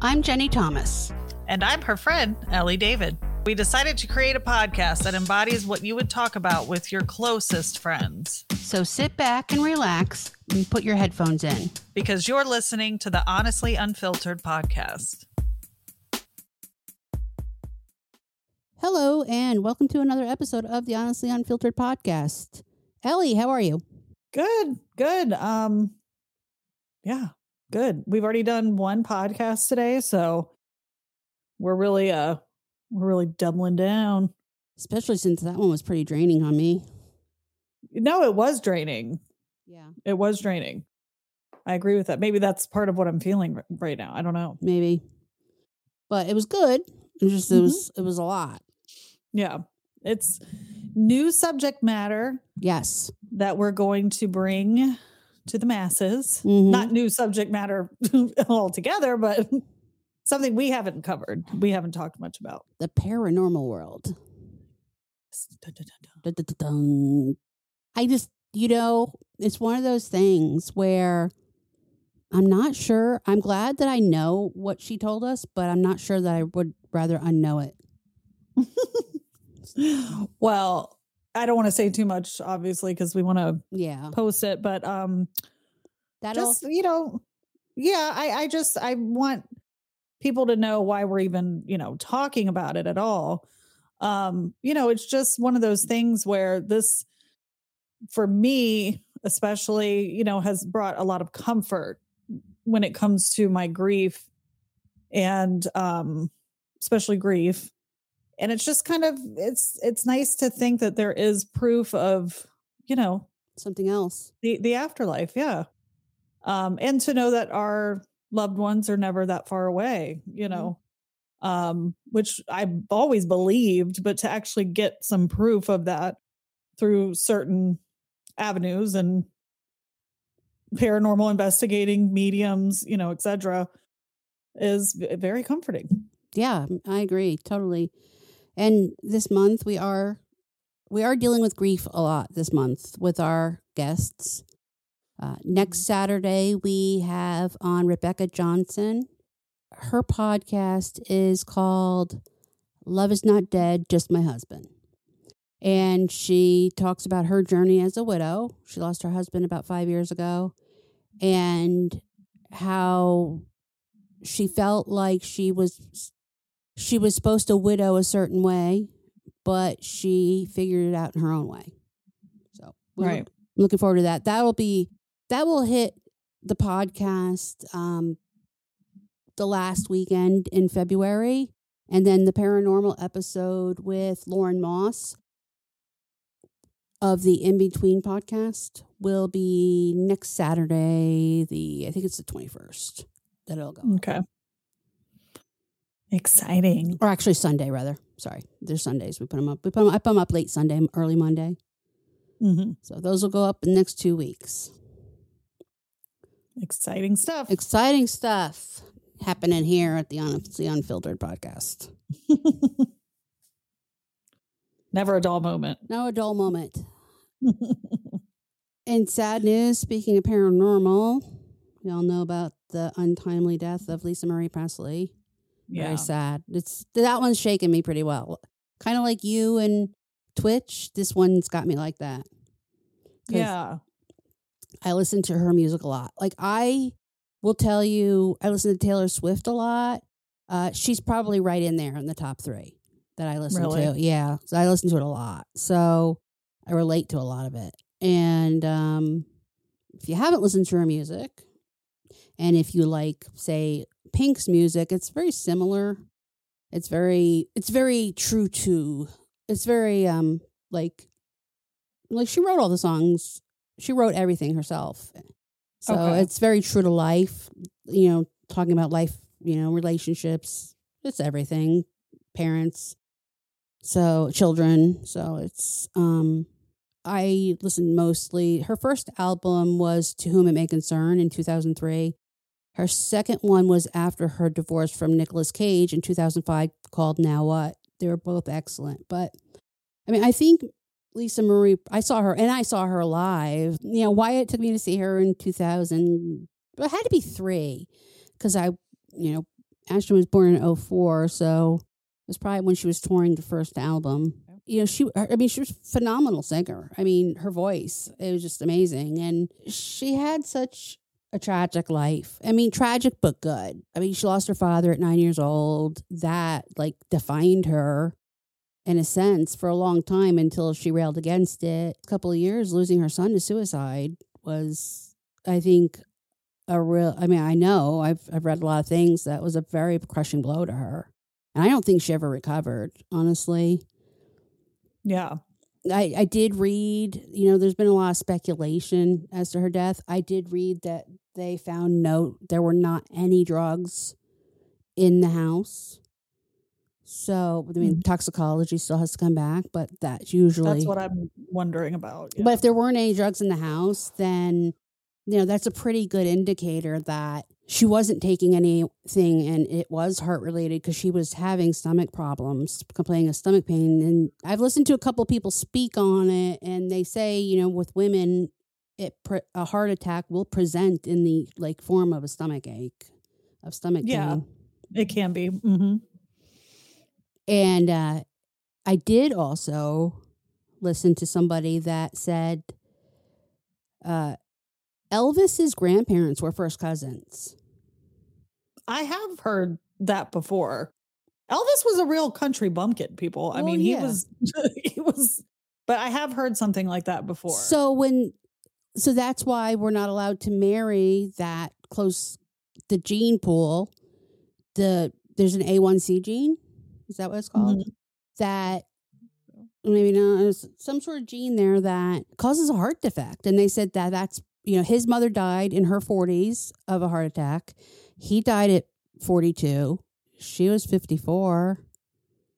I'm Jeni Thomas. And I'm her friend, Ellie David. We decided to create a podcast that embodies what you would talk about with your closest friends. So sit back and relax and put your headphones in. Because you're listening to the Honestly Unfiltered podcast. Hello, and welcome to another episode of the Honestly Unfiltered podcast. Ellie, how are you? Good, good. Um, yeah, good. We've already done one podcast today, so we're really uh we're really doubling down. Especially since that one was pretty draining on me. No, it was draining. Yeah. It was draining. I agree with that. Maybe that's part of what I'm feeling right now. I don't know. Maybe. But it was good. It was just it Mhm. was it was a lot. Yeah. It's new subject matter Yes. that we're going to bring to the masses. Mhm. Not new subject matter altogether, but something we haven't covered. We haven't talked much about. The paranormal world. Dun, dun, dun. I just, you know, it's one of those things where I'm not sure. I'm glad that I know what she told us, but I'm not sure that I would rather unknow it. well, I don't want to say too much, obviously, because we want to Yeah. post it, but um That'll, just you know yeah i i just i want people to know why we're even you know talking about it at all um you know it's just one of those things where this for me especially you know has brought a lot of comfort when it comes to my grief and um especially grief and it's just kind of it's it's nice to think that there is proof of you know something else. the the afterlife yeah um and to know that our loved ones are never that far away you know um which i've always believed but to actually get some proof of that through certain avenues and paranormal investigating mediums you know etc is very comforting Yeah, I agree totally. And this month we are we are dealing with grief a lot this month with our guests. Uh, next Saturday we have on Rebecca Johnson. Her podcast is called "Love Is Not Dead, Just My Husband," and she talks about her journey as a widow. She lost her husband about five years ago, and how she felt like she was she was supposed to widow a certain way, but she figured it out in her own way. So Right. look- looking forward to that. That'll be that will hit the podcast um the last weekend in February. And then the paranormal episode with Lauren Moss of the In Between podcast will be next Saturday, the I think it's the twenty first that it'll go. okay exciting or actually Sunday rather. Sorry, there's Sundays. We put them up. We put 'em- I put them up late Sunday, early Monday. hmm So those will go up in the next two weeks. exciting stuff Exciting stuff happening here at the Honestly Unfiltered podcast. never a dull moment No a dull moment. In sad news, speaking of paranormal, we all know about the untimely death of Lisa Marie Presley. Yeah Very sad. It's that one's shaking me pretty well. Kind of like you and Twitch. This one's got me like that. yeah I listen to her music a lot. Like I will tell you, I listen to Taylor Swift a lot. Uh, she's probably right in there in the top three that I listen Really? to. Yeah, so I listen to it a lot, so I relate to a lot of it. And um, if you haven't listened to her music, and if you like, say, Pink's music, it's very similar. It's very, it's very true to. It's very um like, like she wrote all the songs she wrote everything herself. So Okay. it's very true to life, you know, talking about life, you know, relationships, it's everything, parents, so children. So it's um I listened mostly her first album was To Whom It May Concern in 2003. Her second one was after her divorce from Nicolas Cage in 2005 called Now What. They were both excellent, but I mean, I think Lisa Marie, I saw her and I saw her live. You know, Wyatt took me to see her in 2000. It had to be three because I, you know, Ashton was born in 04, so it was probably when she was touring the first album. You know, she, I mean, she was a phenomenal singer. I mean, her voice, it was just amazing. And she had such a tragic life. I mean, tragic but good. I mean, she lost her father at nine years old. That, like, defined her in a sense for a long time until she railed against it. A couple of years, losing her son to suicide was, I think, a real, I mean, I know I've, I've read a lot of things that was a very crushing blow to her. And I don't think she ever recovered, honestly. Yeah. I, I did read, you know, there's been a lot of speculation as to her death. I did read that they found no, there were not any drugs in the house. So, I mean, Mhm. toxicology still has to come back, but that's usually. That's what I'm wondering about. But if there weren't any drugs in the house, then you know that's a pretty good indicator that she wasn't taking anything and it was heart related because she was having stomach problems, complaining of stomach pain. And I've listened to a couple people speak on it, and they say you know with women, it a heart attack will present in the like form of a stomach ache, of stomach Yeah. pain. it can be. mm-hmm. And uh, I did also listen to somebody that said uh, Elvis's grandparents were first cousins. I have heard that before. Elvis was a real country bumpkin, people. I Well, mean, he yeah. was, he was, but I have heard something like that before. So when, so that's why we're not allowed to marry that close, the gene pool. The there's an A1C gene. Is that what it's called? Mhm. That maybe not there's some sort of gene there that causes a heart defect, and they said that that's you know his mother died in her 40s of a heart attack. He died at 42. She was 54.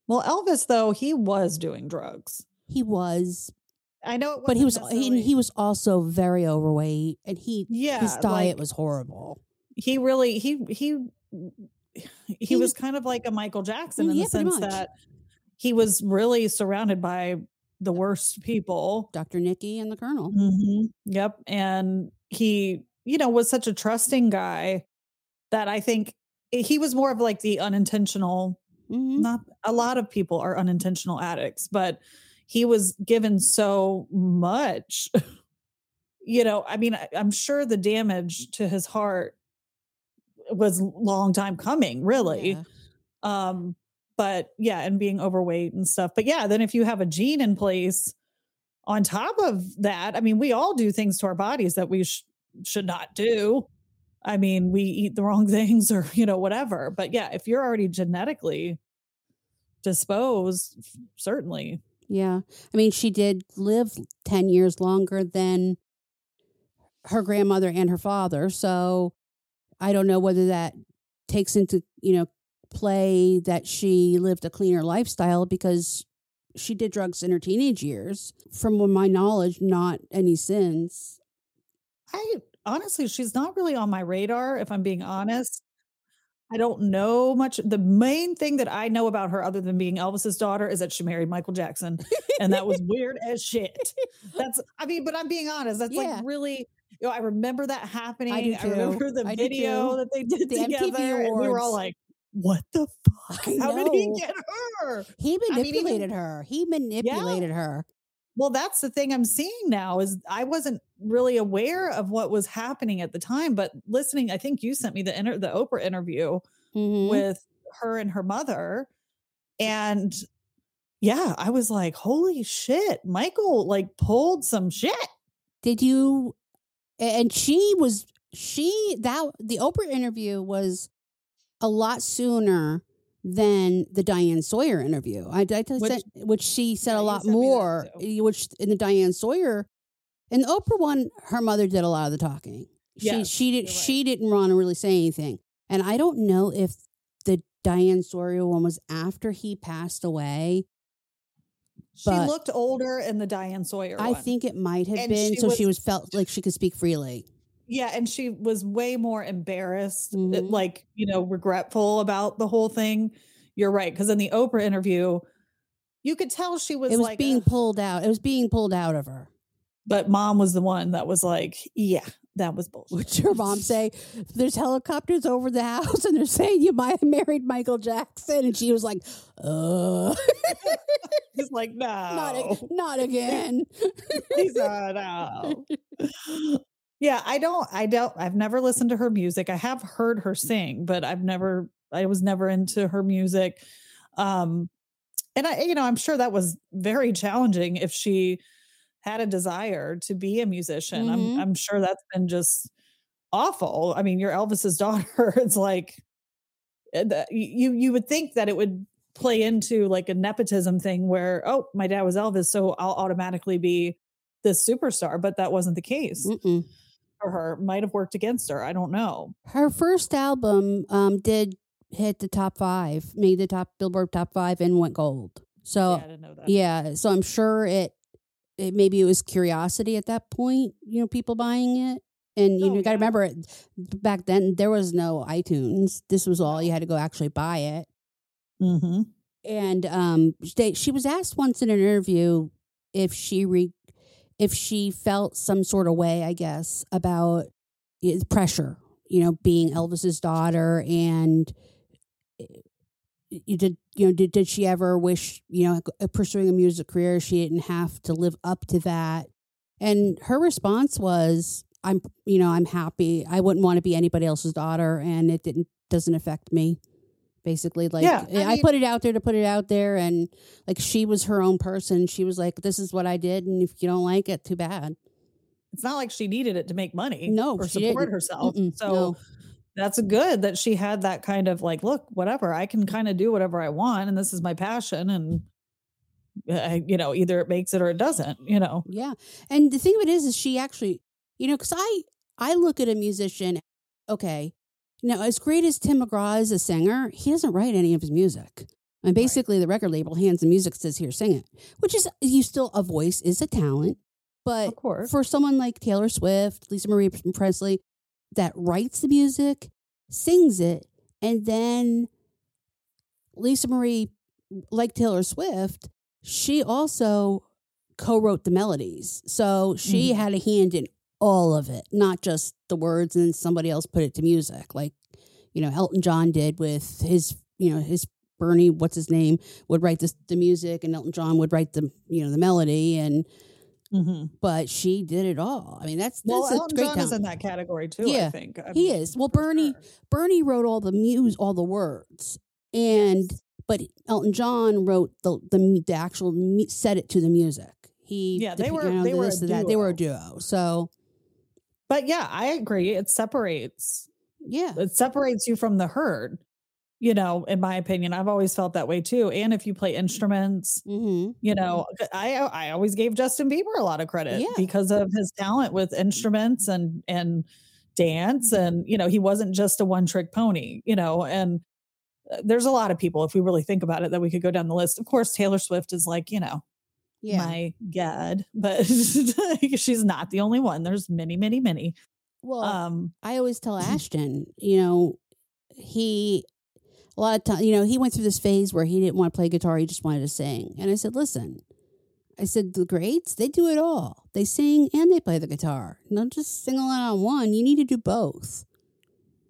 well, Elvis, though, he was doing drugs. He was, I know, it but he was wasn't he, he was also very overweight, and he yeah, his diet like, was horrible. he really he he he, He was was- kind of like a Michael Jackson Mm, in yeah, the sense much. that he was really surrounded by the worst people. Dr. Nikki and the Colonel. hmm Yep. And he, you know, was such a trusting guy that I think he was more of like the unintentional, hmm not a lot of people are unintentional addicts, but he was given so much. you know, I mean, I, I'm sure the damage to his heart was long time coming, really. Yeah. Um, but yeah, and being overweight and stuff. But yeah, then if you have a gene in place on top of that, I mean, we all do things to our bodies that we sh- should not do. I mean, we eat the wrong things or, you know, whatever. But yeah, if you're already genetically disposed, certainly. Yeah. I mean, she did live 10 years longer than her grandmother and her father. So I don't know whether that takes into, you know, play that she lived a cleaner lifestyle because she did drugs in her teenage years. From my knowledge, not any since. I honestly, she's not really on my radar, if I'm being honest. I don't know much. The main thing that I know about her, other than being Elvis's daughter, is that she married Michael Jackson, and that was weird as shit. That's, I mean, but I'm being honest. That's Yeah. like really, you know, I remember that happening. too. remember the I video that they did The together, and we were all like, "What the fuck? How did he get her?" He I mean, manipulated her. He manipulated her. Well, that's the thing I'm seeing now is I wasn't really aware of what was happening at the time, but listening, I think you sent me the inter- the Oprah interview Mhm. with her and her mother, and yeah, I was like, holy shit, Michael like pulled some shit. Did you? And she was she that the Oprah interview was a lot sooner than the Diane Sawyer interview. I, I just Which- said, which she said Yeah, a lot sent me that more. Eh, which in the Diane Sawyer, in the Oprah one, her mother did a lot of the talking. She Yes, she did you're right. she didn't want to really say anything, and I don't know if the Diane Sawyer one was after he passed away. She looked older in the Diane Sawyer. I one. think it might have And been she so she was- was felt like she could speak freely. Yeah, and she was way more embarrassed, uh, Mhm. like, you know, regretful about the whole thing. You're right. Cause in the Oprah interview, you could tell she was, it was like, being "Ugh." pulled out. It was being pulled out of her. but mom was the one that was like, yeah, That was bullshit. Would your mom say there's helicopters over the house and they're saying you might have married Michael Jackson? And she was like, uh He's like, no. not, not again. He's not no. Yeah, I don't I don't I've never listened to her music. I have heard her sing, but I've never I was never into her music. Um and I you know, I'm sure that was very challenging if she had a desire to be a musician. Mhm. I'm I'm sure that's been just awful. I mean, you're Elvis's daughter. It's like uh, you you would think that it would play into like a nepotism thing where oh my dad was Elvis so I'll automatically be this superstar but that wasn't the case Mm-mm. For her might have worked against her I don't know Her first album um, did hit the top five, made the top Billboard top five, and went gold. So yeah, I didn't know that Yeah, so I'm sure it, it maybe it was curiosity at that point, you know, people buying it. And you Oh, know, got to yeah. remember it back then there was no iTunes. This was all you had to go actually buy it. mm-hmm. And um they, she was asked once in an interview if she re, if she felt some sort of way, I guess, about eh, pressure, you know, being Elvis's daughter and eh, you did you know did, did she ever wish you know uh, pursuing a music career? She didn't have to live up to that. And her response was i'm you know i'm happy. I wouldn't want to be anybody else's daughter and it didn't doesn't affect me basically like Yeah, I, I mean- put it out there to put it out there and like she was her own person she was like this is what i did and if you don't like it too bad it's not like she needed it to make money No, or support didn't. herself Mm-mm, so no. that's good that she had that kind of like look whatever I can kind of do whatever I want and this is my passion and uh, you know either it makes it or it doesn't you know Yeah. And the thing of it is, is she actually, you know, because I, I look at a musician, okay, now as great as Tim McGraw is a singer, he doesn't write any of his music. And basically, the record label hands the music, says, here, sing it, which is, you still, a voice is a talent. But for someone like Taylor Swift, Lisa Marie Presley, that writes the music, sings it, and then Lisa Marie, like Taylor Swift, she also co-wrote the melodies. So she Mhm. had a hand in all of it, not just the words and somebody else put it to music. Like, you know, Elton John did with his, you know, his Bernie, what's his name, would write the, the music and Elton John would write the, you know, the melody and hmm but she did it all. I mean, that's well that's a Elton great John is in that category too Yeah, I think I He mean, is. Well, Bernie sure. Bernie wrote all the muse, all the words, and but Elton John wrote the the, the actual set it to the music. He Yeah, they were- you know, they were a this, the that. They were a duo. So But yeah, I agree. It separates. yeah, It separates you from the herd. You know, in my opinion, I've always felt that way too. And if you play instruments, hmm you know, I I always gave Justin Bieber a lot of credit Yeah. because of his talent with instruments and and dance and you know, he wasn't just a one trick pony, you know, and uh, there's a lot of people if we really think about it that we could go down the list. Of course, Taylor Swift is like, you know, yeah. my god, but she's not the only one. There's many, many, many. well, Um I always tell Ashton, you know, he a lot of time, you know, he went through this phase where he didn't want to play guitar; he just wanted to sing. And I said, listen, I said the greats they do it all. They sing and they play the guitar. Don't just sing on one. You need to do both.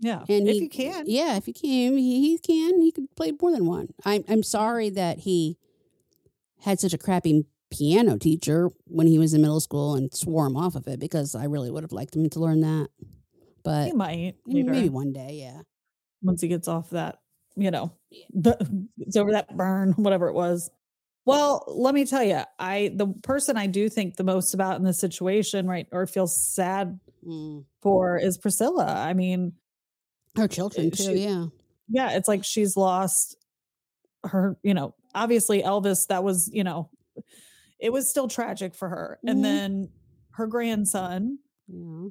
yeah, And if he- you can. Yeah, if you can, he, he can. He could play more than one. I'm I'm sorry that he had such a crappy piano teacher when he was in middle school and swore him off of it because I really would have liked him to learn that. But He might later, maybe one day, yeah. once he gets off that, you know, the, it's over that burn, whatever it was. Well, let me tell you, I the person I do think the most about in this situation, right, or feel sad Mm. for is Priscilla. I mean, Her children too, she- yeah. yeah, it's like she's lost her, you know, obviously Elvis, that was, you know, it was still tragic for her. Mhm. And then her grandson, Yeah.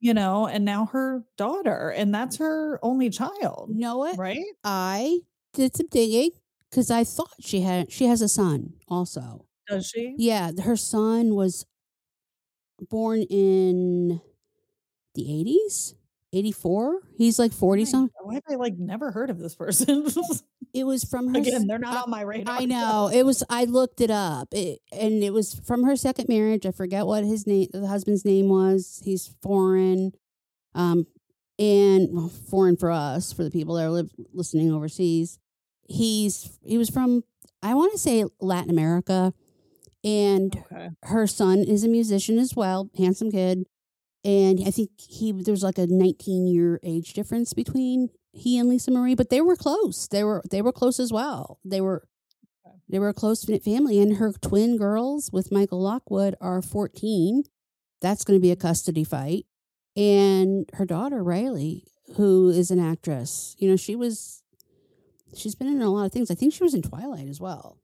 you know, and now her daughter, and that's her only child, You know what? right? I did some digging because I thought she had she has a son also. Does she? Yeah, her son was born in the eighties, eighty four. He's like forty something. Why have I like never heard of this person? it was from her Again, they're not I- on my radar. I know it was. I looked it up, it, and it was from her second marriage. I forget what his name, the husband's name was. He's foreign, um, and well, foreign for us, for the people that are live, listening overseas. He's he was from I want to say Latin America, and Okay. her son is a musician as well, handsome kid. And I think he there's like a 19 year age difference between he and Lisa Marie, but they were close. They were they were close as well. They were they were a close knit family, and her twin girls with Michael Lockwood are 14. That's going to be a custody fight, and her daughter Riley, who is an actress, you know, she was she's been in a lot of things. I think she was in Twilight as well.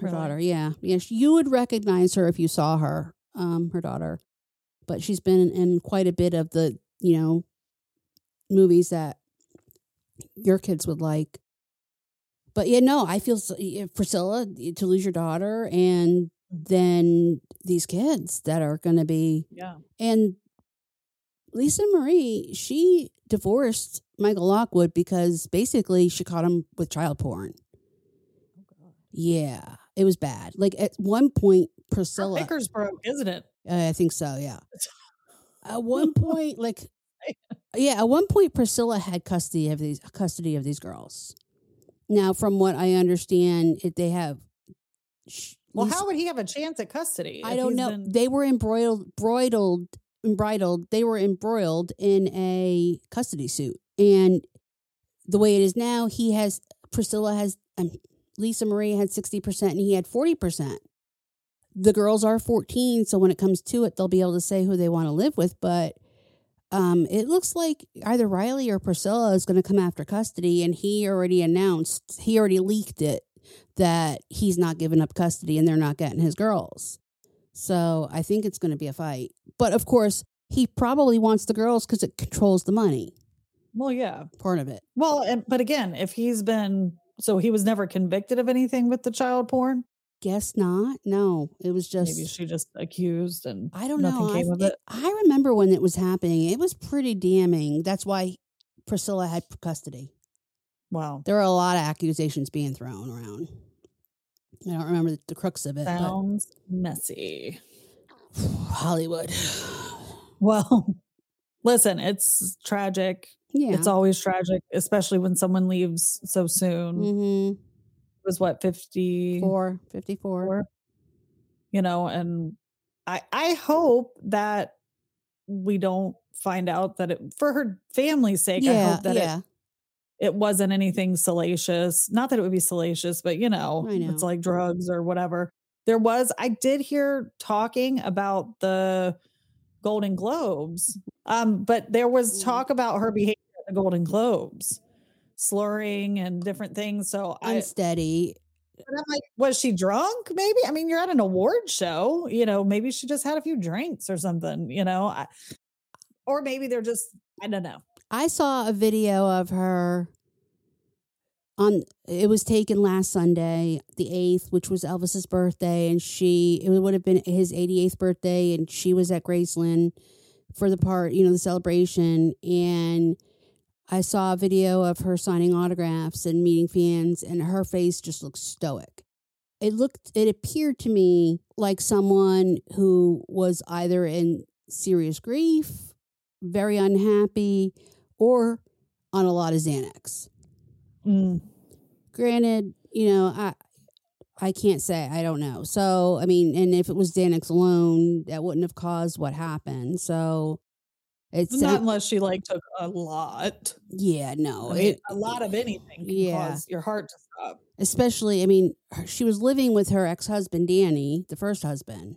Her Really? daughter, yeah, yeah, she- you would recognize her if you saw her. Um, her daughter, but she's been in, quite a bit of the you know movies that your kids would like. But yeah, no, I feel Priscilla to lose your daughter, and then these kids that are going to be Yeah. and Lisa Marie, she divorced Michael Lockwood because basically she caught him with child porn. Oh, yeah, it was bad. Like at one point, Priscilla, broke, isn't it? I think so. Yeah. At one point, like, yeah, at one point, Priscilla had custody of these custody of these girls. Now, from what I understand, it, they have. sh- Well, how would he have a chance at custody? I don't know. been- They were embroiled, broidled, embroiled. They were embroiled in a custody suit, and the way it is now, he has Priscilla has um, Lisa Marie had sixty percent, and he had forty percent. The girls are fourteen, so when it comes to it, they'll be able to say who they want to live with. But um, it looks like either Riley or Priscilla is going to come after custody, and he already announced, he already leaked it that he's not giving up custody, and they're not getting his girls. So I think it's going to be a fight. But of course, he probably wants the girls because it controls the money well, yeah. part of it. Well, and, but again, if he's been so he was never convicted of anything with the child porn. Guess not. No, it was just. Maybe she just accused and I don't know. came I, of it. I remember when it was happening. It was pretty damning. That's why Priscilla had custody. Wow. There were a lot of accusations being thrown around. I don't remember the, the crux of it, Sounds messy. Hollywood. Well, listen, it's tragic. Yeah. It's always tragic, especially when someone leaves so soon. mm-hmm. Was what, 50? Four, 54. you know and i i hope that we don't find out that it for her family's sake i hope that yeah. it, it wasn't anything salacious not that it would be salacious but you know, I it's like drugs or whatever there was i did hear talking about the golden globes um but there was Mm. talk about her behavior at the golden globes slurring and different things so i Unsteady. but I'm like, was she drunk? Maybe. I mean, you're at an award show, you know, maybe she just had a few drinks or something, you know, I, or maybe they're just, I don't know. I saw a video of her on it was taken last Sunday, the 8th, which was Elvis's birthday and she it would have been his 88th birthday and she was at Graceland for the part, you know, the celebration and I saw a video of her signing autographs and meeting fans and her face just looked stoic. It looked it appeared to me like someone who was either in serious grief, very unhappy, or on a lot of Xanax. Mm, Granted, you know, I I can't say I don't know. So I mean, and if it was Xanax alone, that wouldn't have caused what happened. So it's not unless she like took a lot. yeah, no, I mean, it, a lot of anything can yeah. cause your heart to stop. especially I mean, she was living with her ex husband Danny, the first husband.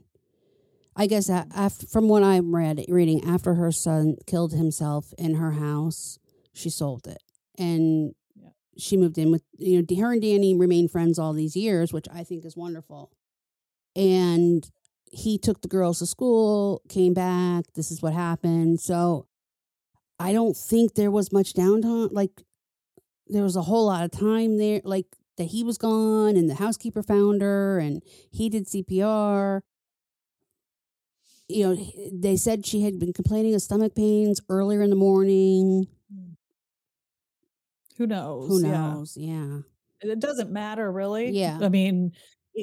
I guess after, from what I'm read, reading, after her son killed himself in her house, she sold it and Yeah. she moved in with you know her and Danny remained friends all these years, which I think is wonderful. And he took the girls to school, came back. This is what happened. So I don't think there was much downtime. Like there was a whole lot of time there, like that he was gone and the housekeeper found her and he did CPR. You know, they said she had been complaining of stomach pains earlier in the morning. Hmm. Who knows? Who knows? Yeah. It doesn't matter really. Yeah. I mean,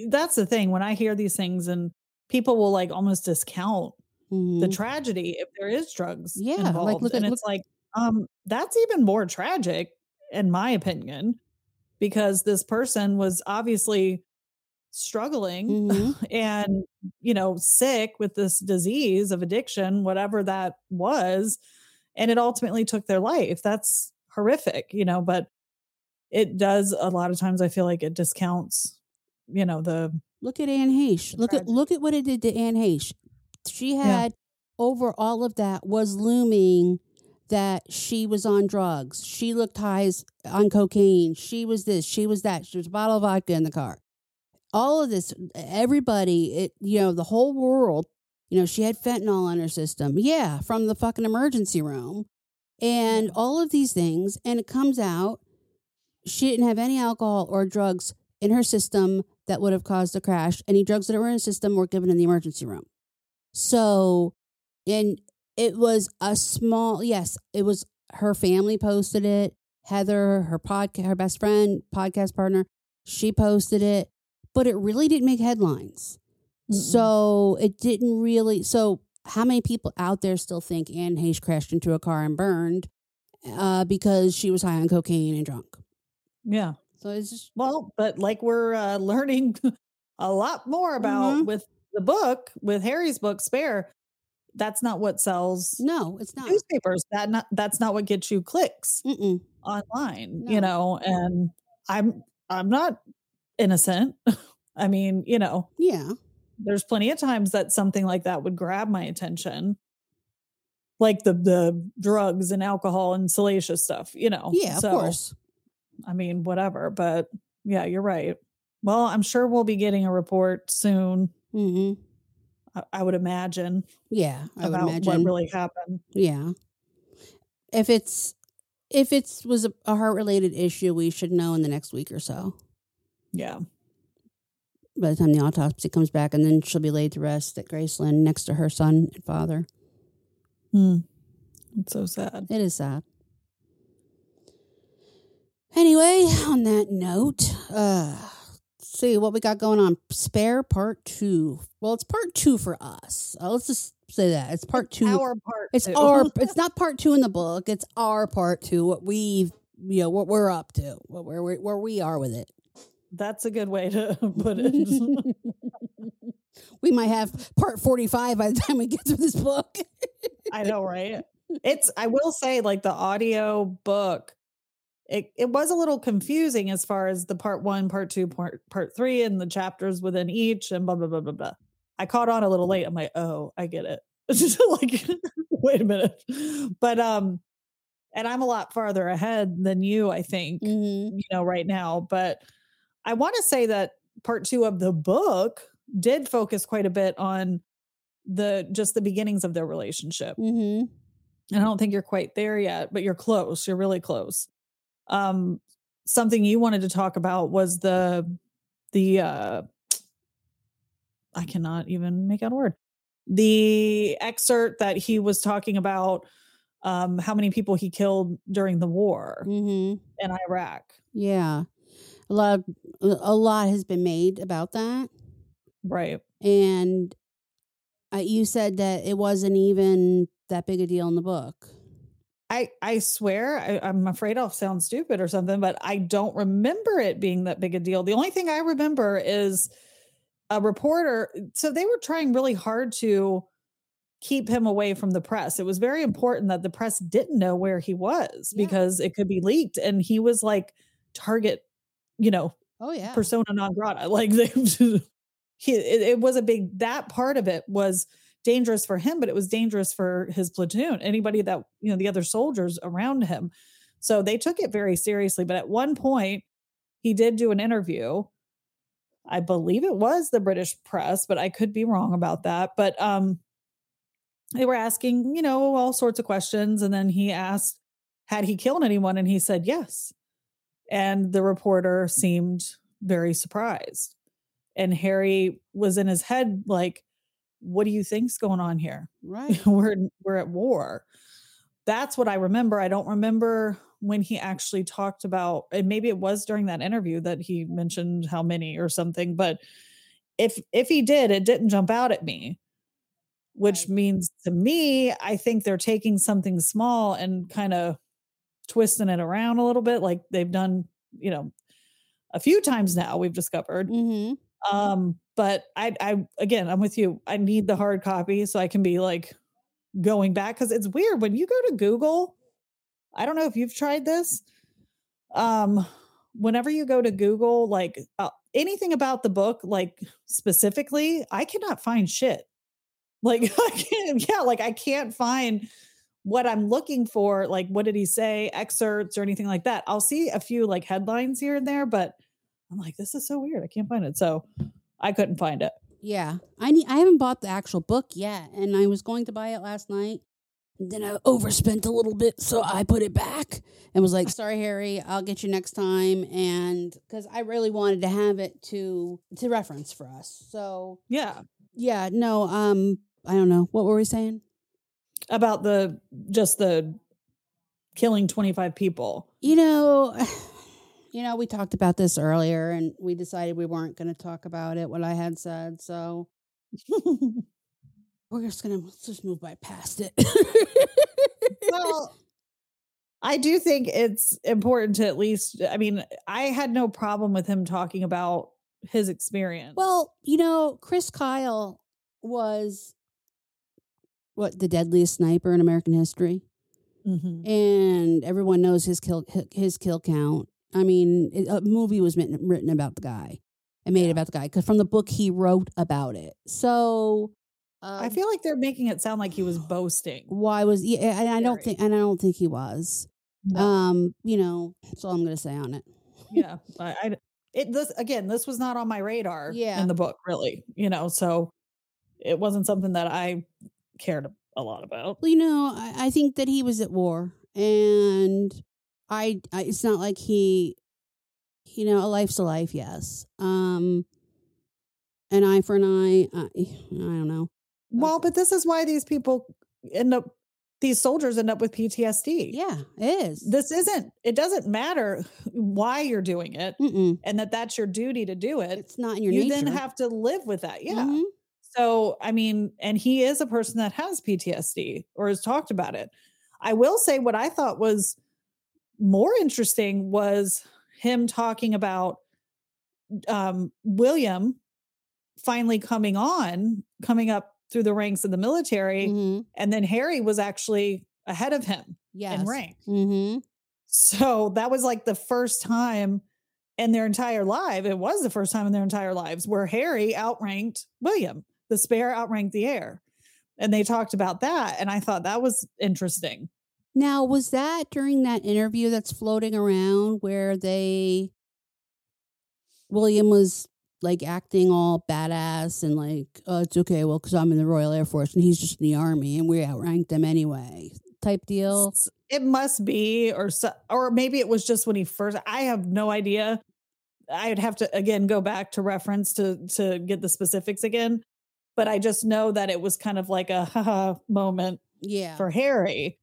that's the thing when I hear these things and people will like almost discount the Mhm. tragedy if there is drugs Yeah, like, involved. look and at- it's like, um, that's even more tragic, in my opinion, because this person was obviously struggling Mhm. and you know sick with this disease of addiction whatever that was and it ultimately took their life that's horrific you know but it does a lot of times i feel like it discounts you know the Look at Anne Heche. Look at look at what it did to Anne Heche. She Yeah. had over all of that was looming that she was on drugs. She looked high as, on cocaine. She was this. She was that. She was a bottle of vodka in the car. All of this, everybody, it you know, the whole world. You know, she had fentanyl in her system. Yeah, from the fucking emergency room, and all of these things. And it comes out she didn't have any alcohol or drugs in her system that would have caused a crash. Any drugs that were in her system were given in the emergency room. So, and it was a small, yes, it was her family posted it. Heather, her podcast, her best friend, podcast partner, she posted it, but it really didn't make headlines. Mm-mm. So it didn't really. So how many people out there still think Anne Heche crashed into a car and burned uh, because she was high on cocaine and drunk? yeah So it's just well but like we're uh, learning a lot more about Mhm. with the book with harry's book spare that's not what sells no, it's not. newspapers that not that's not what gets you clicks Mm-mm. online No. you know and i'm i'm not innocent i mean you know Yeah, there's plenty of times that something like that would grab my attention like the the drugs and alcohol and salacious stuff you know yeah, of So, course. I mean whatever but yeah you're right well i'm sure we'll be getting a report soon hmm i, I would imagine Yeah, I would about imagine. what really happened yeah, if it's if it's was a, a heart related issue, we should know in the next week or so. yeah By the time the autopsy comes back, and then she'll be laid to rest at Graceland next to her son and father. Hmm. it's so sad It is sad. Anyway, on that note, uh see what we got going on. Spare part two. Well, it's part two for us. Uh, let's just say that it's part two. our part it's two. our. It's not part two in the book. It's our part two. What we've, you know, what we're up to, what where we where we are with it. that's a good way to put it we might have part forty five by the time we get through this book. I know, right? It's I will say like the audio book it it was a little confusing as far as the part 1, part 2, part part 3 and the chapters within each and blah blah blah blah blah. I caught on a little late. I'm like, "Oh, I get it." It's just like wait a minute. But um and I'm a lot farther ahead than you, I think, mm-hmm. you know, right now, but I want to say that part 2 of the book did focus quite a bit on the just the beginnings of their relationship. Mm-hmm. And I don't think you're quite there yet, but you're close. You're really close. Um, something you wanted to talk about was the the uh I cannot even make out a word. The excerpt that he was talking about um how many people he killed during the war Mm-hmm. in Iraq. Yeah, a lot of a lot has been made about that, Right. and uh, you said that it wasn't even that big a deal in the book. I I swear I, I'm afraid I'll sound stupid or something, but I don't remember it being that big a deal. The only thing I remember is a reporter. So they were trying really hard to keep him away from the press. It was very important that the press didn't know where he was Yeah. because it could be leaked, and he was like target, you know, Oh yeah, persona non grata. Like they, he, it, it was a big that part of it was dangerous for him, but it was dangerous for his platoon, anybody that you know, the other soldiers around him. So they took it very seriously. But at one point, he did do an interview. I believe it was the British press, but I could be wrong about that. But um, they were asking, you know, all sorts of questions, and then he asked, "Had he killed anyone?" And he said, "Yes." And the reporter seemed very surprised. And Harry was in his head like, what do you think's going on here? right. we're we're at war. That's what I remember. I don't remember when he actually talked about and maybe it was during that interview that he mentioned how many or something but if if he did it didn't jump out at me which Right. means to me i think they're taking something small and kind of twisting it around a little bit like they've done you know a few times now we've discovered Mm-hmm. um but i i again i'm with you. I need the hard copy so i can be like going back because it's weird when you go to google i don't know if you've tried this um whenever you go to google like uh, anything about the book like specifically i cannot find shit. Like i can't yeah like i can't find what i'm looking for like what did he say excerpts or anything like that. I'll see a few like headlines here and there but i'm like this is so weird. I can't find it. So i couldn't find it Yeah, I need. I haven't bought the actual book yet, and I was going to buy it last night. Then I overspent a little bit, so I put it back and was like, "Sorry, Harry, I'll get you next time." And because I really wanted to have it to to reference for us, so yeah yeah, no, um, I don't know what were we saying. about the just the killing 25 people You know, you know, we talked about this earlier, and we decided we weren't going to talk about it. What I had said, so we're just gonna just move by past it. well i do think it's important to at least i mean i had no problem with him talking about his experience Well, you know, Chris Kyle was what the deadliest sniper in American history, Mhm. and everyone knows his kill his kill count. I mean, it- a movie was written, written about the guy and made Yeah. about the guy because from the book he wrote about it. So, i um, feel like they're making it sound like he was boasting why was yeah, and I don't think and I don't think he was. No. Um, you know, that's all I'm gonna say on it. yeah I, I it this again this was not on my radar Yeah. in the book really you know so it wasn't something that i cared a lot about Well, you know, I, I think that he was at war, and I, I, it's not like he, you know, a life's a life, yes. Um, an eye for an eye. I, I don't know. well but this is why these people end up these soldiers end up with ptsd Yeah, it is. this isn't it doesn't matter why you're doing it Mm-mm. and that that's your duty to do it It's not in your you nature. then have to live with that yeah Mhm. so i mean and he is a person that has ptsd or has talked about it i will say what i thought was more interesting was him talking about um william finally coming on coming up through the ranks of the military Mhm. and then harry was actually ahead of him Yes. in rank Mm-hmm. so that was like the first time in their entire life. It was the first time in their entire lives where Harry outranked William. The spare outranked the heir. And they talked about that. And I thought that was interesting. Now, was that during that interview that's floating around where they William was like acting all badass and like, oh, it's okay, well, because I'm in the Royal Air Force and he's just in the Army and we outranked them anyway, type deal. It must be, or so, or maybe it was just when he first. I have no idea. I'd have to again go back to reference to to get the specifics again. But I just know that it was kind of like a haha moment Yeah. for Harry.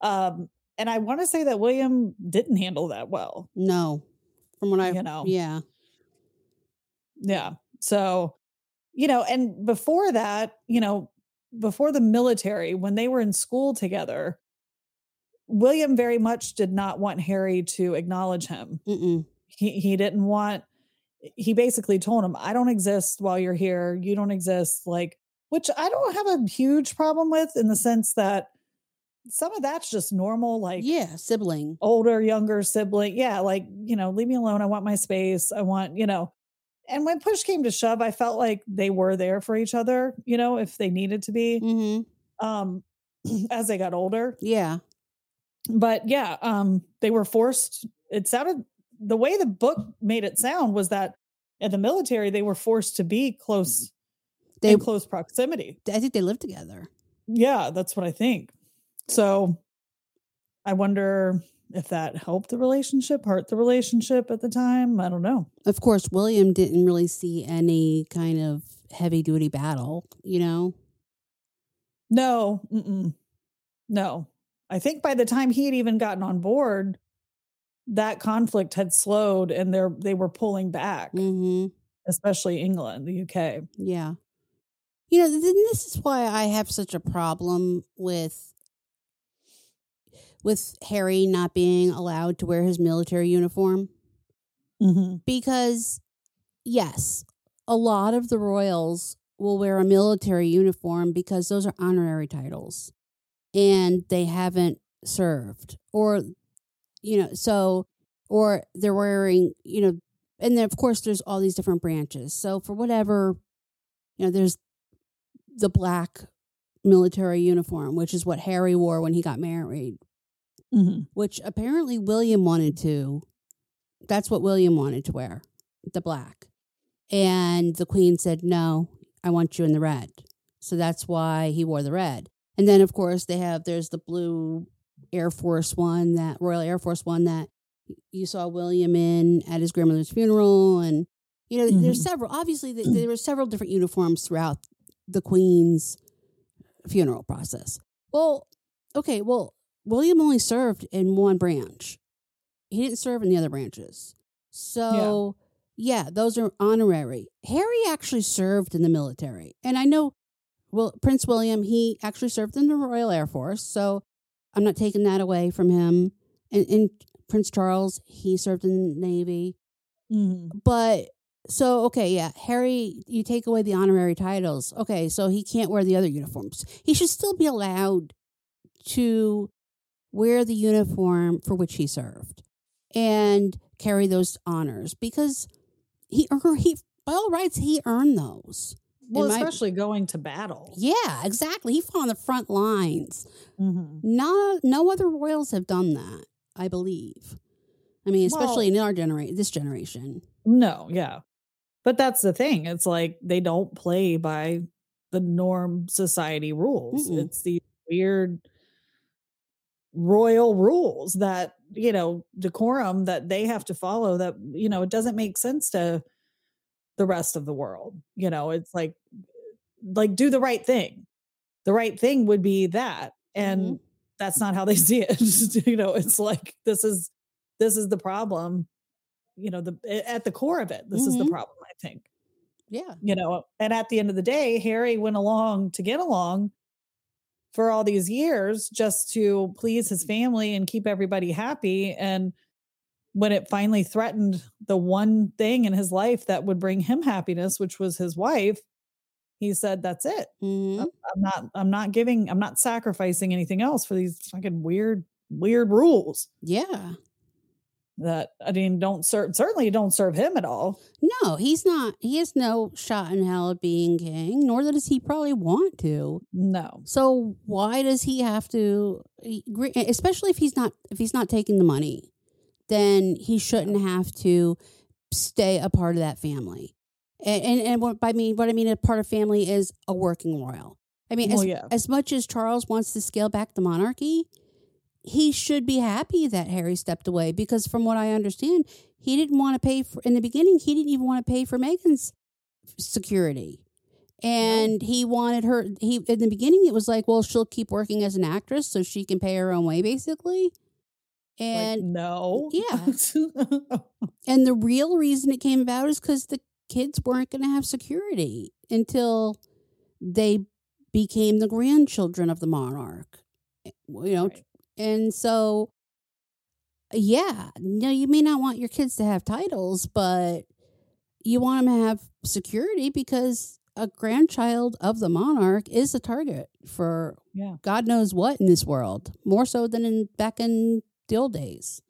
Um, and I want to say that William didn't handle that well. no, from what I, You know. yeah. Yeah. So, you know, and before that, you know, before the military, when they were in school together, William very much did not want Harry to acknowledge him. Mm-mm. He he didn't want he basically told him, I don't exist while you're here. You don't exist. Like, which I don't have a huge problem with in the sense that some of that's just normal, like yeah, sibling. older, younger sibling. Yeah, like, you know, leave me alone. I want my space. I want, you know. And when push came to shove, I felt like they were there for each other, you know, if they needed to be Mm-hmm. um as they got older. Yeah. But yeah, um they were forced it sounded the way the book made it sound was that in the military they were forced to be close They, in close proximity. I think they live together. Yeah, that's what I think. So I wonder if that helped the relationship, hurt the relationship at the time. I don't know. Of course, William didn't really see any kind of heavy duty battle, you know? No, mm-mm. no. I think by the time he had even gotten on board, that conflict had slowed and they're they were pulling back, hmm especially England, the UK. Yeah. You know, then this is why I have such a problem with with Harry not being allowed to wear his military uniform Mm-hmm. because yes, a lot of the royals will wear a military uniform because those are honorary titles and they haven't served or you know, so or they're wearing, you know, and then of course there's all these different branches. So for whatever, you know, there's the black military uniform, which is what Harry wore when he got married, Mm-hmm. which apparently William wanted to. That's what William wanted to wear, the black. And the queen said, "No, I want you in the red." So that's why he wore the red. And then of course they have there's the blue Air Force one that Royal Air Force one that you saw William in at his grandmother's funeral and you know there's Mhm. several obviously th- there were several different uniforms throughout the queen's funeral process. Well, okay, well William only served in one branch. He didn't serve in the other branches. So, yeah, those are honorary. Harry actually served in the military. And I know well Prince William, he actually served in the Royal Air Force, so I'm not taking that away from him. And, and Prince Charles, he served in the Navy. Mm-hmm. But so okay, yeah, Harry, you take away the honorary titles. Okay, so he can't wear the other uniforms. He should still be allowed to wear the uniform for which he served and carry those honors because he earned he by all rights he earned those. Well, my- especially going to battle. Yeah, exactly. He fought on the front lines. Mm-hmm. Not no other royals have done that, I believe. I mean, especially in our generation, this generation. No, yeah. But that's the thing. It's like they don't play by the norm society rules. Mm-mm. It's the weird royal rules that, you know, decorum that they have to follow that, you know, it doesn't make sense to the rest of the world. You know, it's like like do the right thing. The right thing would be that. And Mhm. that's not how they see it. you know, it's like this is this is the problem you know the at the core of it this is the Mhm. problem i think Yeah. you know and at the end of the day harry went along to get along for all these years just to please his family and keep everybody happy. And when it finally threatened the one thing in his life that would bring him happiness which was his wife he said that's it. Hmm I'm, I'm not i'm not giving i'm not sacrificing anything else for these fucking weird weird rules. Yeah. That i mean don't serve certainly don't serve him at all No, he's not. He has no shot in hell of being king, nor does he probably want to. no So why does he have to? Especially if he's not if he's not taking the money, then he shouldn't have to stay a part of that family. And and, and what I mean, what I mean, a part of family is a working royal. I mean, well as, yeah as much as Charles wants to scale back the monarchy, he should be happy that Harry stepped away because, from what I understand, he didn't want to pay for in the beginning. He didn't even want to pay for Meghan's security, and he wanted her. He in the beginning, it was like, well, she'll keep working as an actress so she can pay her own way, basically. Like, And no yeah. and the real reason it came about is because the kids weren't going to have security until they became the grandchildren of the monarch. Eh, You know, Right. And so yeah, no, you may not want your kids to have titles, but you want them to have security because a grandchild of the monarch is a target for yeah God knows what in this world, more so than in back in the old days.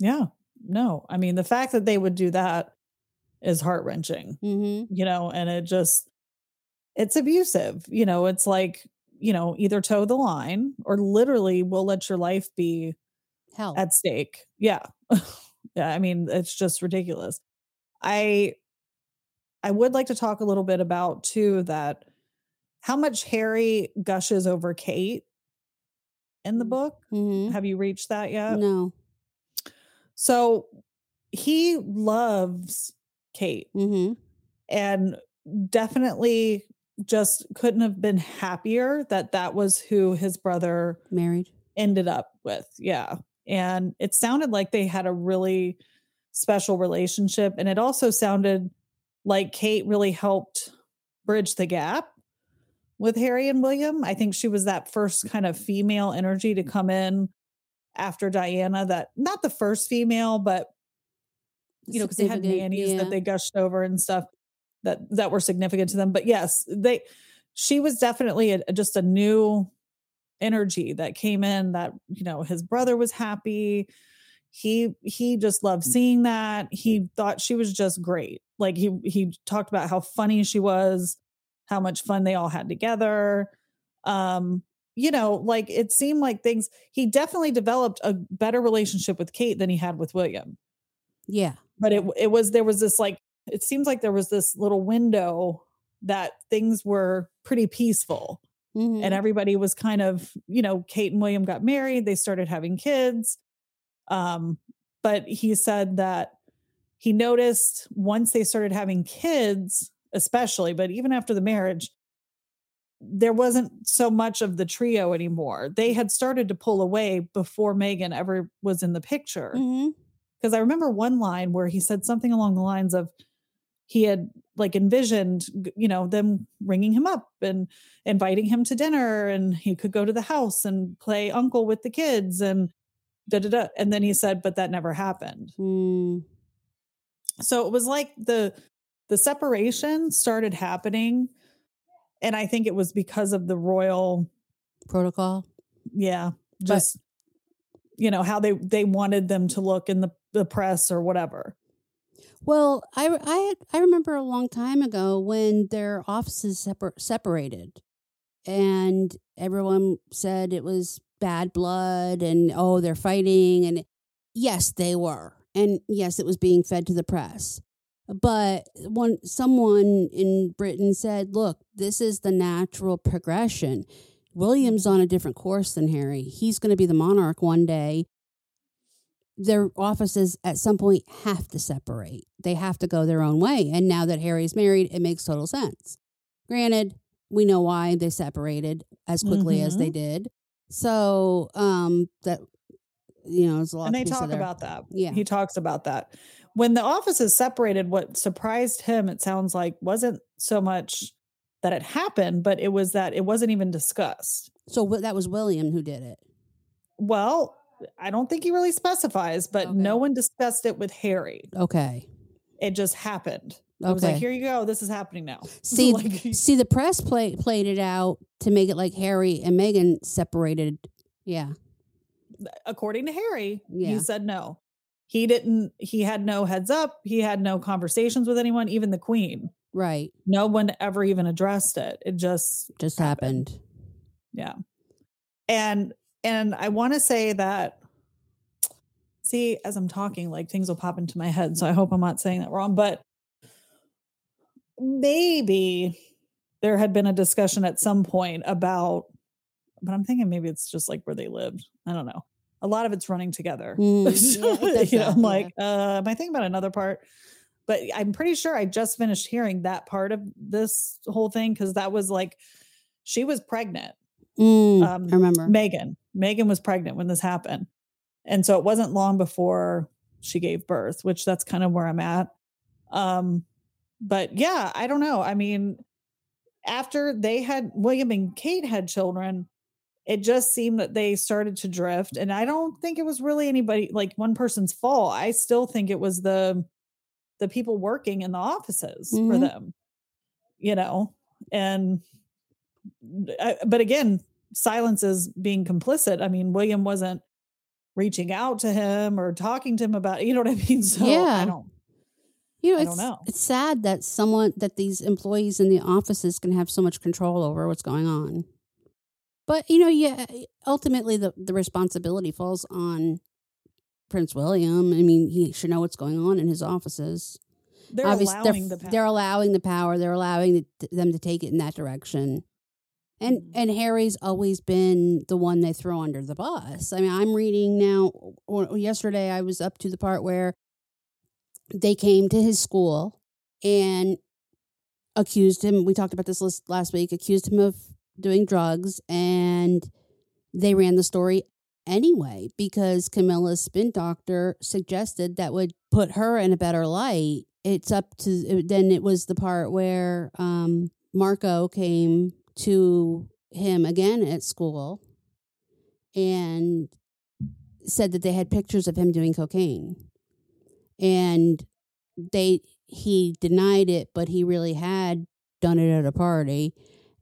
yeah no i mean the fact that they would do that is heart-wrenching Mm-hmm. you know and it just it's abusive you know it's like you know either toe the line or literally will let your life be Hell, at stake. Yeah. Yeah i mean it's just ridiculous. I i would like to talk a little bit about too that how much harry gushes over kate in the Mm. book. Mm-hmm. have you reached that yet? No, so he loves kate. Mm-hmm. and definitely just couldn't have been happier that that was who his brother married. ended up with yeah And it sounded like they had a really special relationship. And it also sounded like Kate really helped bridge the gap with Harry and William. I think she was that first kind of female energy to come in after Diana, that not the first female, but you know, because they had nannies yeah. that they gushed over and stuff that that were significant to them. But yes, they she was definitely a, just a new energy that came in that you know his brother was happy. He he just loved mm. seeing that. He thought she was just great. Like he he talked about how funny she was how much fun they all had together. Um you know like it seemed like things he definitely developed a better relationship with Kate than he had with William. Yeah. But it it was there was this like it seems like there was this little window that things were pretty peaceful mm-hmm. and everybody was kind of you know Kate and William got married they started having kids um but he said that he noticed once they started having kids especially but even after the marriage there wasn't so much of the trio anymore they had started to pull away before Meghan ever was in the picture because mm-hmm. i remember one line where he said something along the lines of he had like envisioned you know them ringing him up and inviting him to dinner and he could go to the house and play uncle with the kids and da da da and then he said but that never happened. Mm. so it was like the the separation started happening and i think it was because of the royal protocol? Yeah just but, you know how they they wanted them to look in the the press or whatever well, I, I, I remember a long time ago when their offices separ- separated and everyone said it was bad blood and oh, they're fighting. And yes, they were. And yes, it was being fed to the press. But one someone in Britain said, look, this is the natural progression. William's on a different course than Harry. He's going to be the monarch one day their offices at some point have to separate. They have to go their own way. And now that Harry's married, it makes total sense. Granted, we know why they separated as quickly mm-hmm. as they mm-hmm. did. So um that you know, it's a lot. And they talk about that. Yeah, he talks about that. When the offices separated, what surprised him, it sounds like, wasn't so much that it happened, but it was that it wasn't even discussed. So that was William who did it. Well, I don't think he really specifies, but okay. no one discussed it with Harry. Okay. It just happened. Okay. I was like, here you go. This is happening now. See, like, see, the press play, played it out to make it like Harry and Meghan separated. Yeah. According to Harry, yeah. he said no. He didn't, he had no heads up. He had no conversations with anyone, even the queen. Right. No one ever even addressed it. It just just happened. happened. Yeah. And and I want to say that, see, as I'm talking, like things will pop into my head. So I hope I'm not saying that wrong, but maybe there had been a discussion at some point about, but I'm thinking maybe it's just like where they lived. I don't know. A lot of it's running together. Mm, yeah, you know, I'm like, uh, am I thinking about another part? But I'm pretty sure I just finished hearing that part of this whole thing because that was like she was pregnant. Mm, um, I remember Meghan. Meghan was pregnant when this happened. And so it wasn't long before she gave birth, which that's kind of where I'm at. Um, but yeah, I don't know. I mean, after they had William and Kate had children, it just seemed that they started to drift. And I don't think it was really anybody like one person's fault. I still think it was the the people working in the offices mm-hmm. for them, you know. And but again, silence is being complicit. I mean, William wasn't reaching out to him or talking to him about. You know what I mean? So yeah. I don't you know, it's, know. It's sad that someone that these employees in the offices can have so much control over what's going on. But you know, yeah, ultimately the, the responsibility falls on Prince William. I mean, he should know what's going on in his offices. They're Obviously, allowing they're, the power. They're allowing the power. They're allowing the, them to take it in that direction. And mm-hmm. and Harry's always been the one they throw under the bus. I mean, I'm reading now. Or yesterday, I was up to the part where they came to his school and accused him. We talked about this list last week. Accused him of doing drugs, and they ran the story anyway because Camilla's spin doctor suggested that would put her in a better light. It's up to then it was the part where um, Marko came to him again at school and said that they had pictures of him doing cocaine. And they he denied it, but he really had done it at a party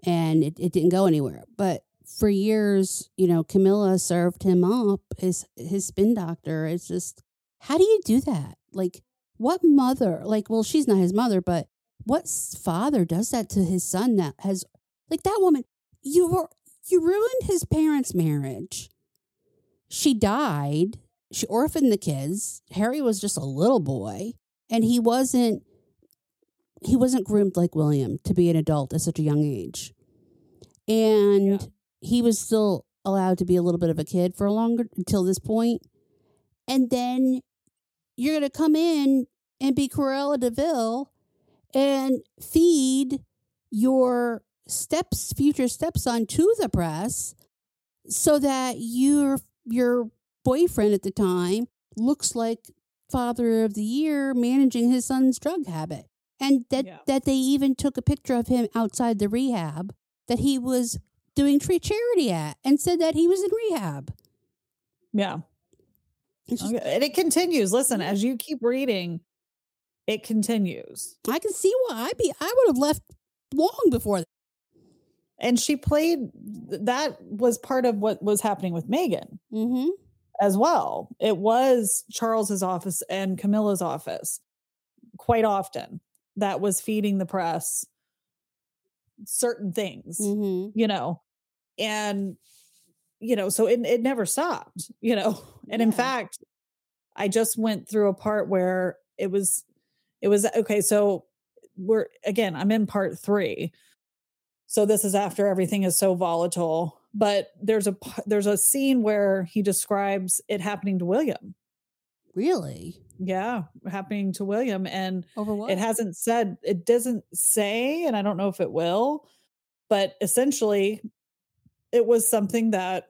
and it, it didn't go anywhere. But for years, you know, Camilla served him up as his spin doctor. It's just, how do you do that? Like, what mother, like, well, she's not his mother, but what father does that to his son that has, like, that woman, you were, you ruined his parents' marriage. She died. She orphaned the kids. Harry was just a little boy, and he wasn't, he wasn't groomed like William to be an adult at such a young age. And yeah he was still allowed to be a little bit of a kid for a longer until this point. And then you're going to come in and be Cruella de Vil and feed your steps future stepson to the press so that your your boyfriend at the time looks like father of the year managing his son's drug habit and that yeah. that they even took a picture of him outside the rehab that he was doing tree charity at and said that he was in rehab. Yeah. Just, okay. And it continues. Listen, as you keep reading, it continues. I can see why I be I would have left long before that. And she played that was part of what was happening with meghan mm-hmm. as well. It was Charles's office and Camilla's office quite often that was feeding the press certain things, mm-hmm. you know, and, you know, so it, it never stopped, you know, and yeah. in fact, I just went through a part where it was, it was okay. So we're, again, I'm in part three. So this is after everything is so volatile, but there's a, there's a scene where he describes it happening to William. Really? Yeah, happening to William. And over what? It hasn't said, it doesn't say, and I don't know if it will, but essentially it was something that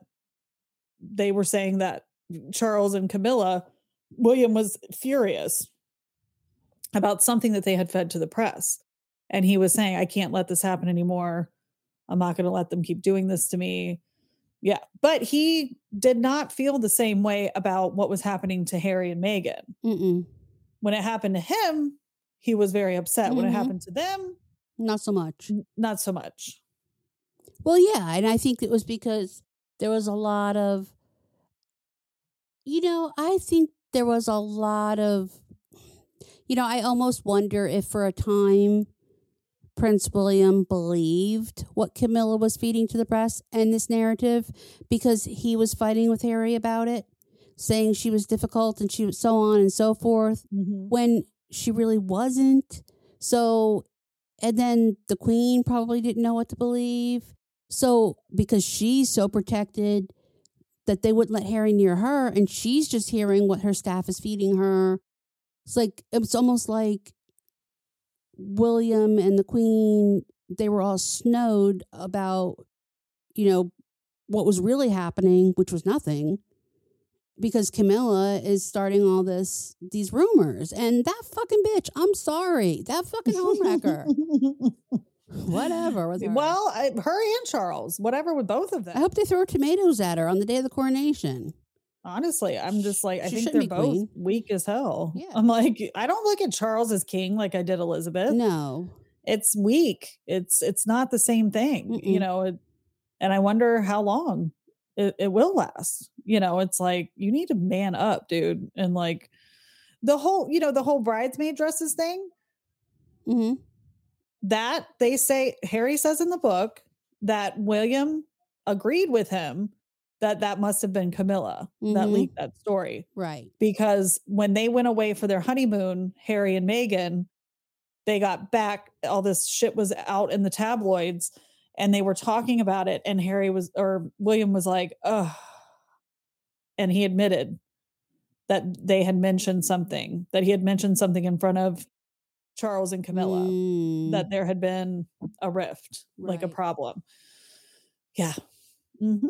they were saying that Charles and Camilla, William was furious about something that they had fed to the press. And he was saying, I can't let this happen anymore. I'm not going to let them keep doing this to me. Yeah. But he did not feel the same way about what was happening to Harry and Meghan. Mm-mm. When it happened to him, he was very upset. Mm-hmm. When it mm-hmm. happened to them, not so much. Not so much. Well, yeah. And I think it was because there was a lot of, you know, I think there was a lot of, you know, I almost wonder if for a time Prince William believed what Camilla was feeding to the press and this narrative because he was fighting with Harry about it, saying she was difficult and she was so on and so forth mm-hmm. when she really wasn't. So, and then the queen probably didn't know what to believe. So, because she's so protected that they wouldn't let Harry near her, and she's just hearing what her staff is feeding her. It's like, it's almost like William and the Queen, they were all snowed about, you know, what was really happening, which was nothing, because Camilla is starting all this these rumors. And that fucking bitch, I'm sorry, that fucking homewrecker. Whatever. Well, I, her and Charles, whatever with both of them. I hope they throw tomatoes at her on the day of the coronation. Honestly, I'm just like, I think they're both queen. weak as hell. Yeah. I'm like, I don't look at Charles as king like I did Elizabeth. No. It's weak. It's it's not the same thing, Mm-mm. you know. It, and I wonder how long it, it will last. You know, it's like you need to man up, dude. And like the whole, you know, the whole bridesmaid dresses thing. Mm-hmm. That they say Harry says in the book that William agreed with him that that must have been Camilla mm-hmm. that leaked that story. Right. Because when they went away for their honeymoon, Harry and Meghan, they got back, all this shit was out in the tabloids and they were talking about it. And Harry was, or William was like, oh, and he admitted that they had mentioned something, that he had mentioned something in front of Charles and Camilla, mm. that there had been a rift, right. like a problem. Yeah. Mm-hmm.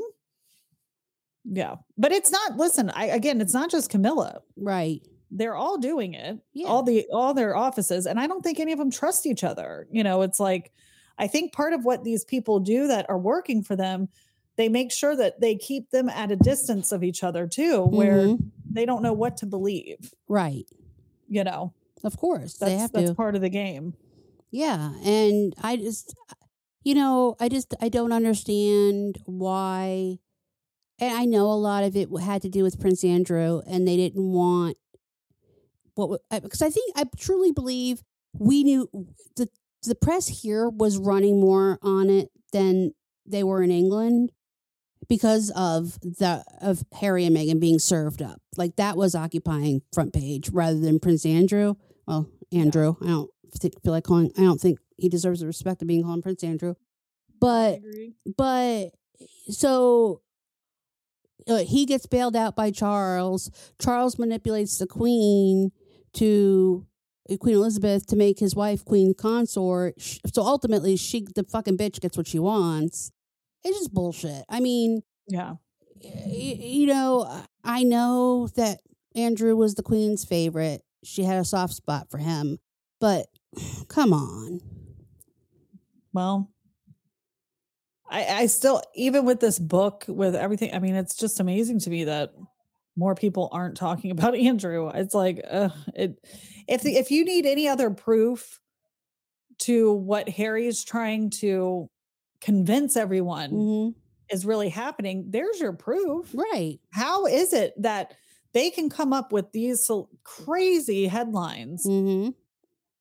Yeah. But it's not listen, I again, it's not just Camilla. Right. They're all doing it. Yeah. All the all their offices and I don't think any of them trust each other. You know, it's like I think part of what these people do that are working for them, they make sure that they keep them at a distance of each other too, where Mhm. they don't know what to believe. Right. You know, Of course. that's they have that's to. part of the game. Yeah, and I just you know, I just I don't understand why and I know a lot of it had to do with Prince Andrew and they didn't want what because I think I truly believe we knew the the press here was running more on it than they were in England because of the of Harry and Meghan being served up. Like that was occupying front page rather than Prince Andrew. Well, Andrew, I don't think, feel like calling. I don't think he deserves the respect of being called Prince Andrew. But but so uh, he gets bailed out by Charles. Charles manipulates the queen to uh, Queen Elizabeth to make his wife queen consort. So ultimately, she the fucking bitch gets what she wants. It's just bullshit. I mean, Yeah. y- you know, I know that Andrew was the queen's favorite. She had a soft spot for him, but come on. Well, I, I still, even with this book, with everything, I mean, it's just amazing to me that more people aren't talking about Andrew. It's like, uh, it, if the, if you need any other proof to what Harry is trying to convince everyone hmm is really happening, there's your proof. Right. How is it that they can come up with these crazy headlines hmm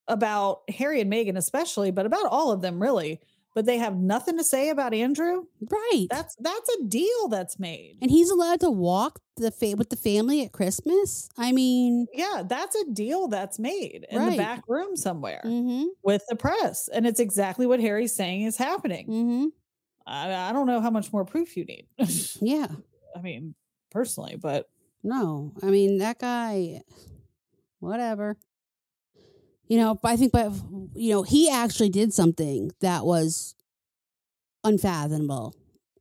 about Harry and Meghan, especially, but about all of them, really? But they have nothing to say about Andrew. Right. That's that's a deal that's made. and he's allowed to walk the fa- with the family at Christmas. I mean, Yeah, that's a deal that's made in the back room somewhere hmm with the press, and it's exactly what Harry's saying is happening. hmm I, I don't know how much more proof you need. yeah. I mean, personally, but No, I mean that guy. Whatever. You know, but I think, but you know, he actually did something that was unfathomable,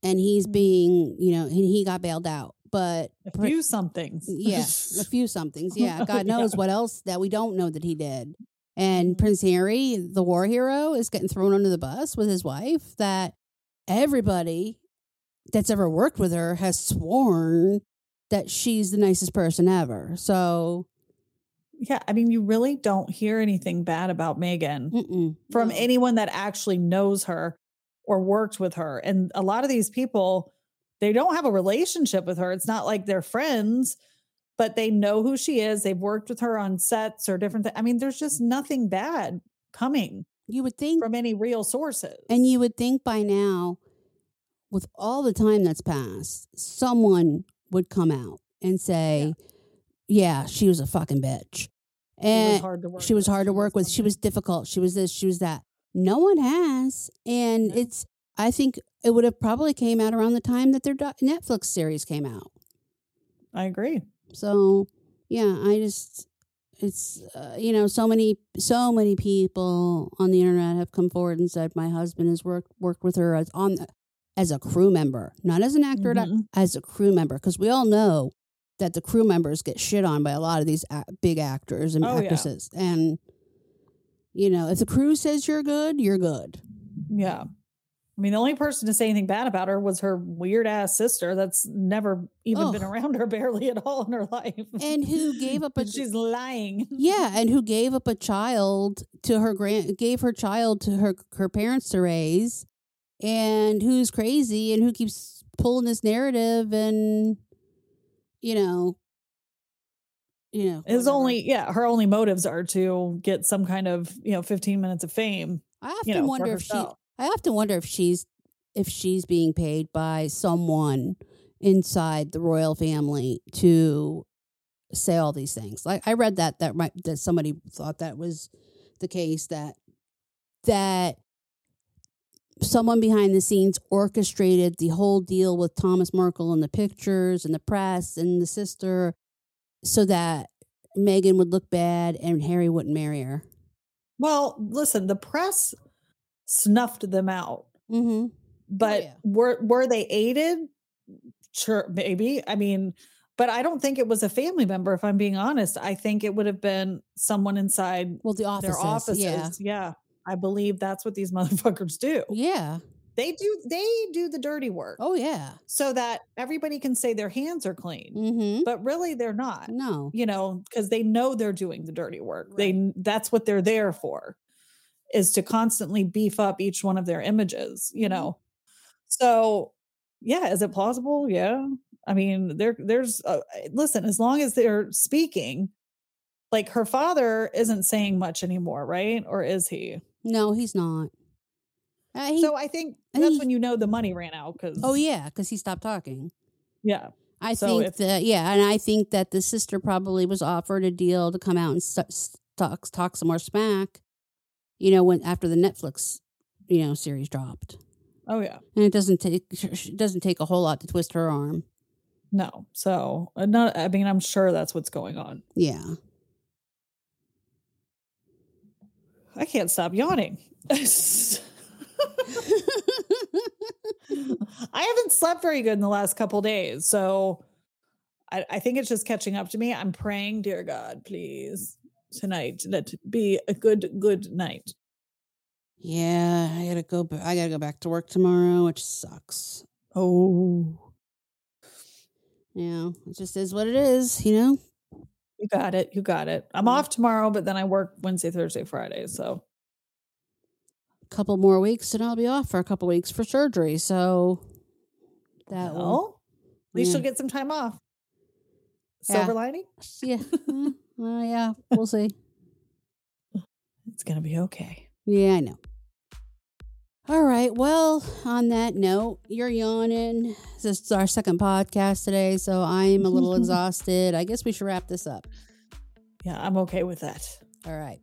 and he's Mm. being, you know, and he got bailed out. But a few somethings. yeah, a few somethings. Yeah, God Yeah. knows what else that we don't know that he did. And Mhm. Prince Harry, the war hero, is getting thrown under the bus with his wife. That everybody that's ever worked with her has sworn that she's the nicest person ever. So, yeah, I mean, you really don't hear anything bad about Meghan. mm-mm, from no. anyone that actually knows her or worked with her. And a lot of these people, they don't have a relationship with her. It's not like they're friends, but they know who she is. They've worked with her on sets or different things. I mean, there's just nothing bad coming you would think, from any real sources. and you would think by now, with all the time that's passed, someone would come out and say, "Yeah, she was a fucking bitch." She And was hard to work she was hard to work with. She was difficult. She was this. She was that. No one has, and it's. I think it would have probably came out around the time that their Netflix series came out. I agree. So yeah, I just it's uh, you know so many so many people on the internet have come forward and said my husband has worked worked with her as on as a crew member, not as an actor, Mhm. as a crew member, because we all know that the crew members get shit on by a lot of these a- big actors and Oh, yeah. actresses, and you know if the crew says you're good, you're good. Yeah. I mean, the only person to say anything bad about her was her weird ass sister that's never even been Ugh. around her barely at all in her life. And who gave up a she's lying. Yeah, and who gave up a child to her grand gave her child to her her parents to raise, and who's crazy and who keeps pulling this narrative and you know, you know, His whatever. only, yeah, her only motives are to get some kind of, you know, 15 minutes of fame. I often You know, wonder if she. I often wonder if she's if she's being paid by someone inside the royal family to say all these things. Like I read that that might that somebody thought that was the case that that someone behind the scenes orchestrated the whole deal with Thomas Markle and the pictures and the press and the sister so that Meghan would look bad and Harry wouldn't marry her. Well, listen, the press snuffed them out, Mm-hmm. but yeah. were were they aided? Sure, maybe. I mean, but I don't think it was a family member. If I'm being honest, I think it would have been someone inside Well, the offices. their offices. Yeah. yeah, I believe that's what these motherfuckers do. Yeah. They do. They do the dirty work Oh, yeah. so that everybody can say their hands are clean, Mm-hmm. but really they're not. No. You know, because they know they're doing the dirty work. Right. They that's what they're there for, is to constantly beef up each one of their images. You Mhm. know, so yeah, is it plausible? Yeah, I mean, there there's uh, listen, as long as they're speaking, like her father isn't saying much anymore, right? Or is he? No, he's not. Uh, he, so I think that's he- when you know the money ran out. Because oh, yeah, because he stopped talking. yeah, I So think if- that yeah, and I think that the sister probably was offered a deal to come out and st- st- talk talk some more smack. You know, when after the Netflix, you know, series dropped, oh yeah, and it doesn't take it doesn't take a whole lot to twist her arm. no. So uh, not. I mean, I'm sure that's what's going on. Yeah, I can't stop yawning. I haven't slept very good in the last couple days, so I, I think it's just catching up to me. I'm praying, dear God, please tonight let it be a good, good night. yeah. I gotta go. I gotta go back to work tomorrow, which sucks. Oh, Yeah, it just is what it is. You know. You got it. You got it. I'm Mm. off tomorrow, but then I work Wednesday, Thursday, Friday. So a couple more weeks and I'll be off for a couple weeks for surgery. So that will, at least yeah. you'll get some time off. Yeah. Silver lining. yeah, mm, well, yeah, we'll see. It's gonna be okay. Yeah, I know. All right. Well, on that note, you're yawning. This is our second podcast today, so I'm a little exhausted. I guess we should wrap this up. Yeah, I'm okay with that. All right.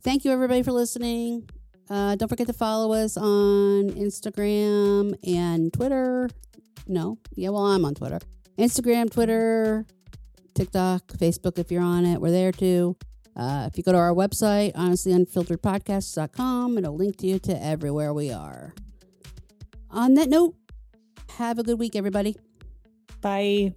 Thank you, everybody, for listening. Uh, don't forget to follow us on Instagram and Twitter. No, yeah, well, I'm on Twitter. Instagram, Twitter, TikTok, Facebook, if you're on it, we're there too. Uh, if you go to our website, honestlyunfilteredpodcasts.com, it'll link you to everywhere we are. On that note, have a good week, everybody. Bye.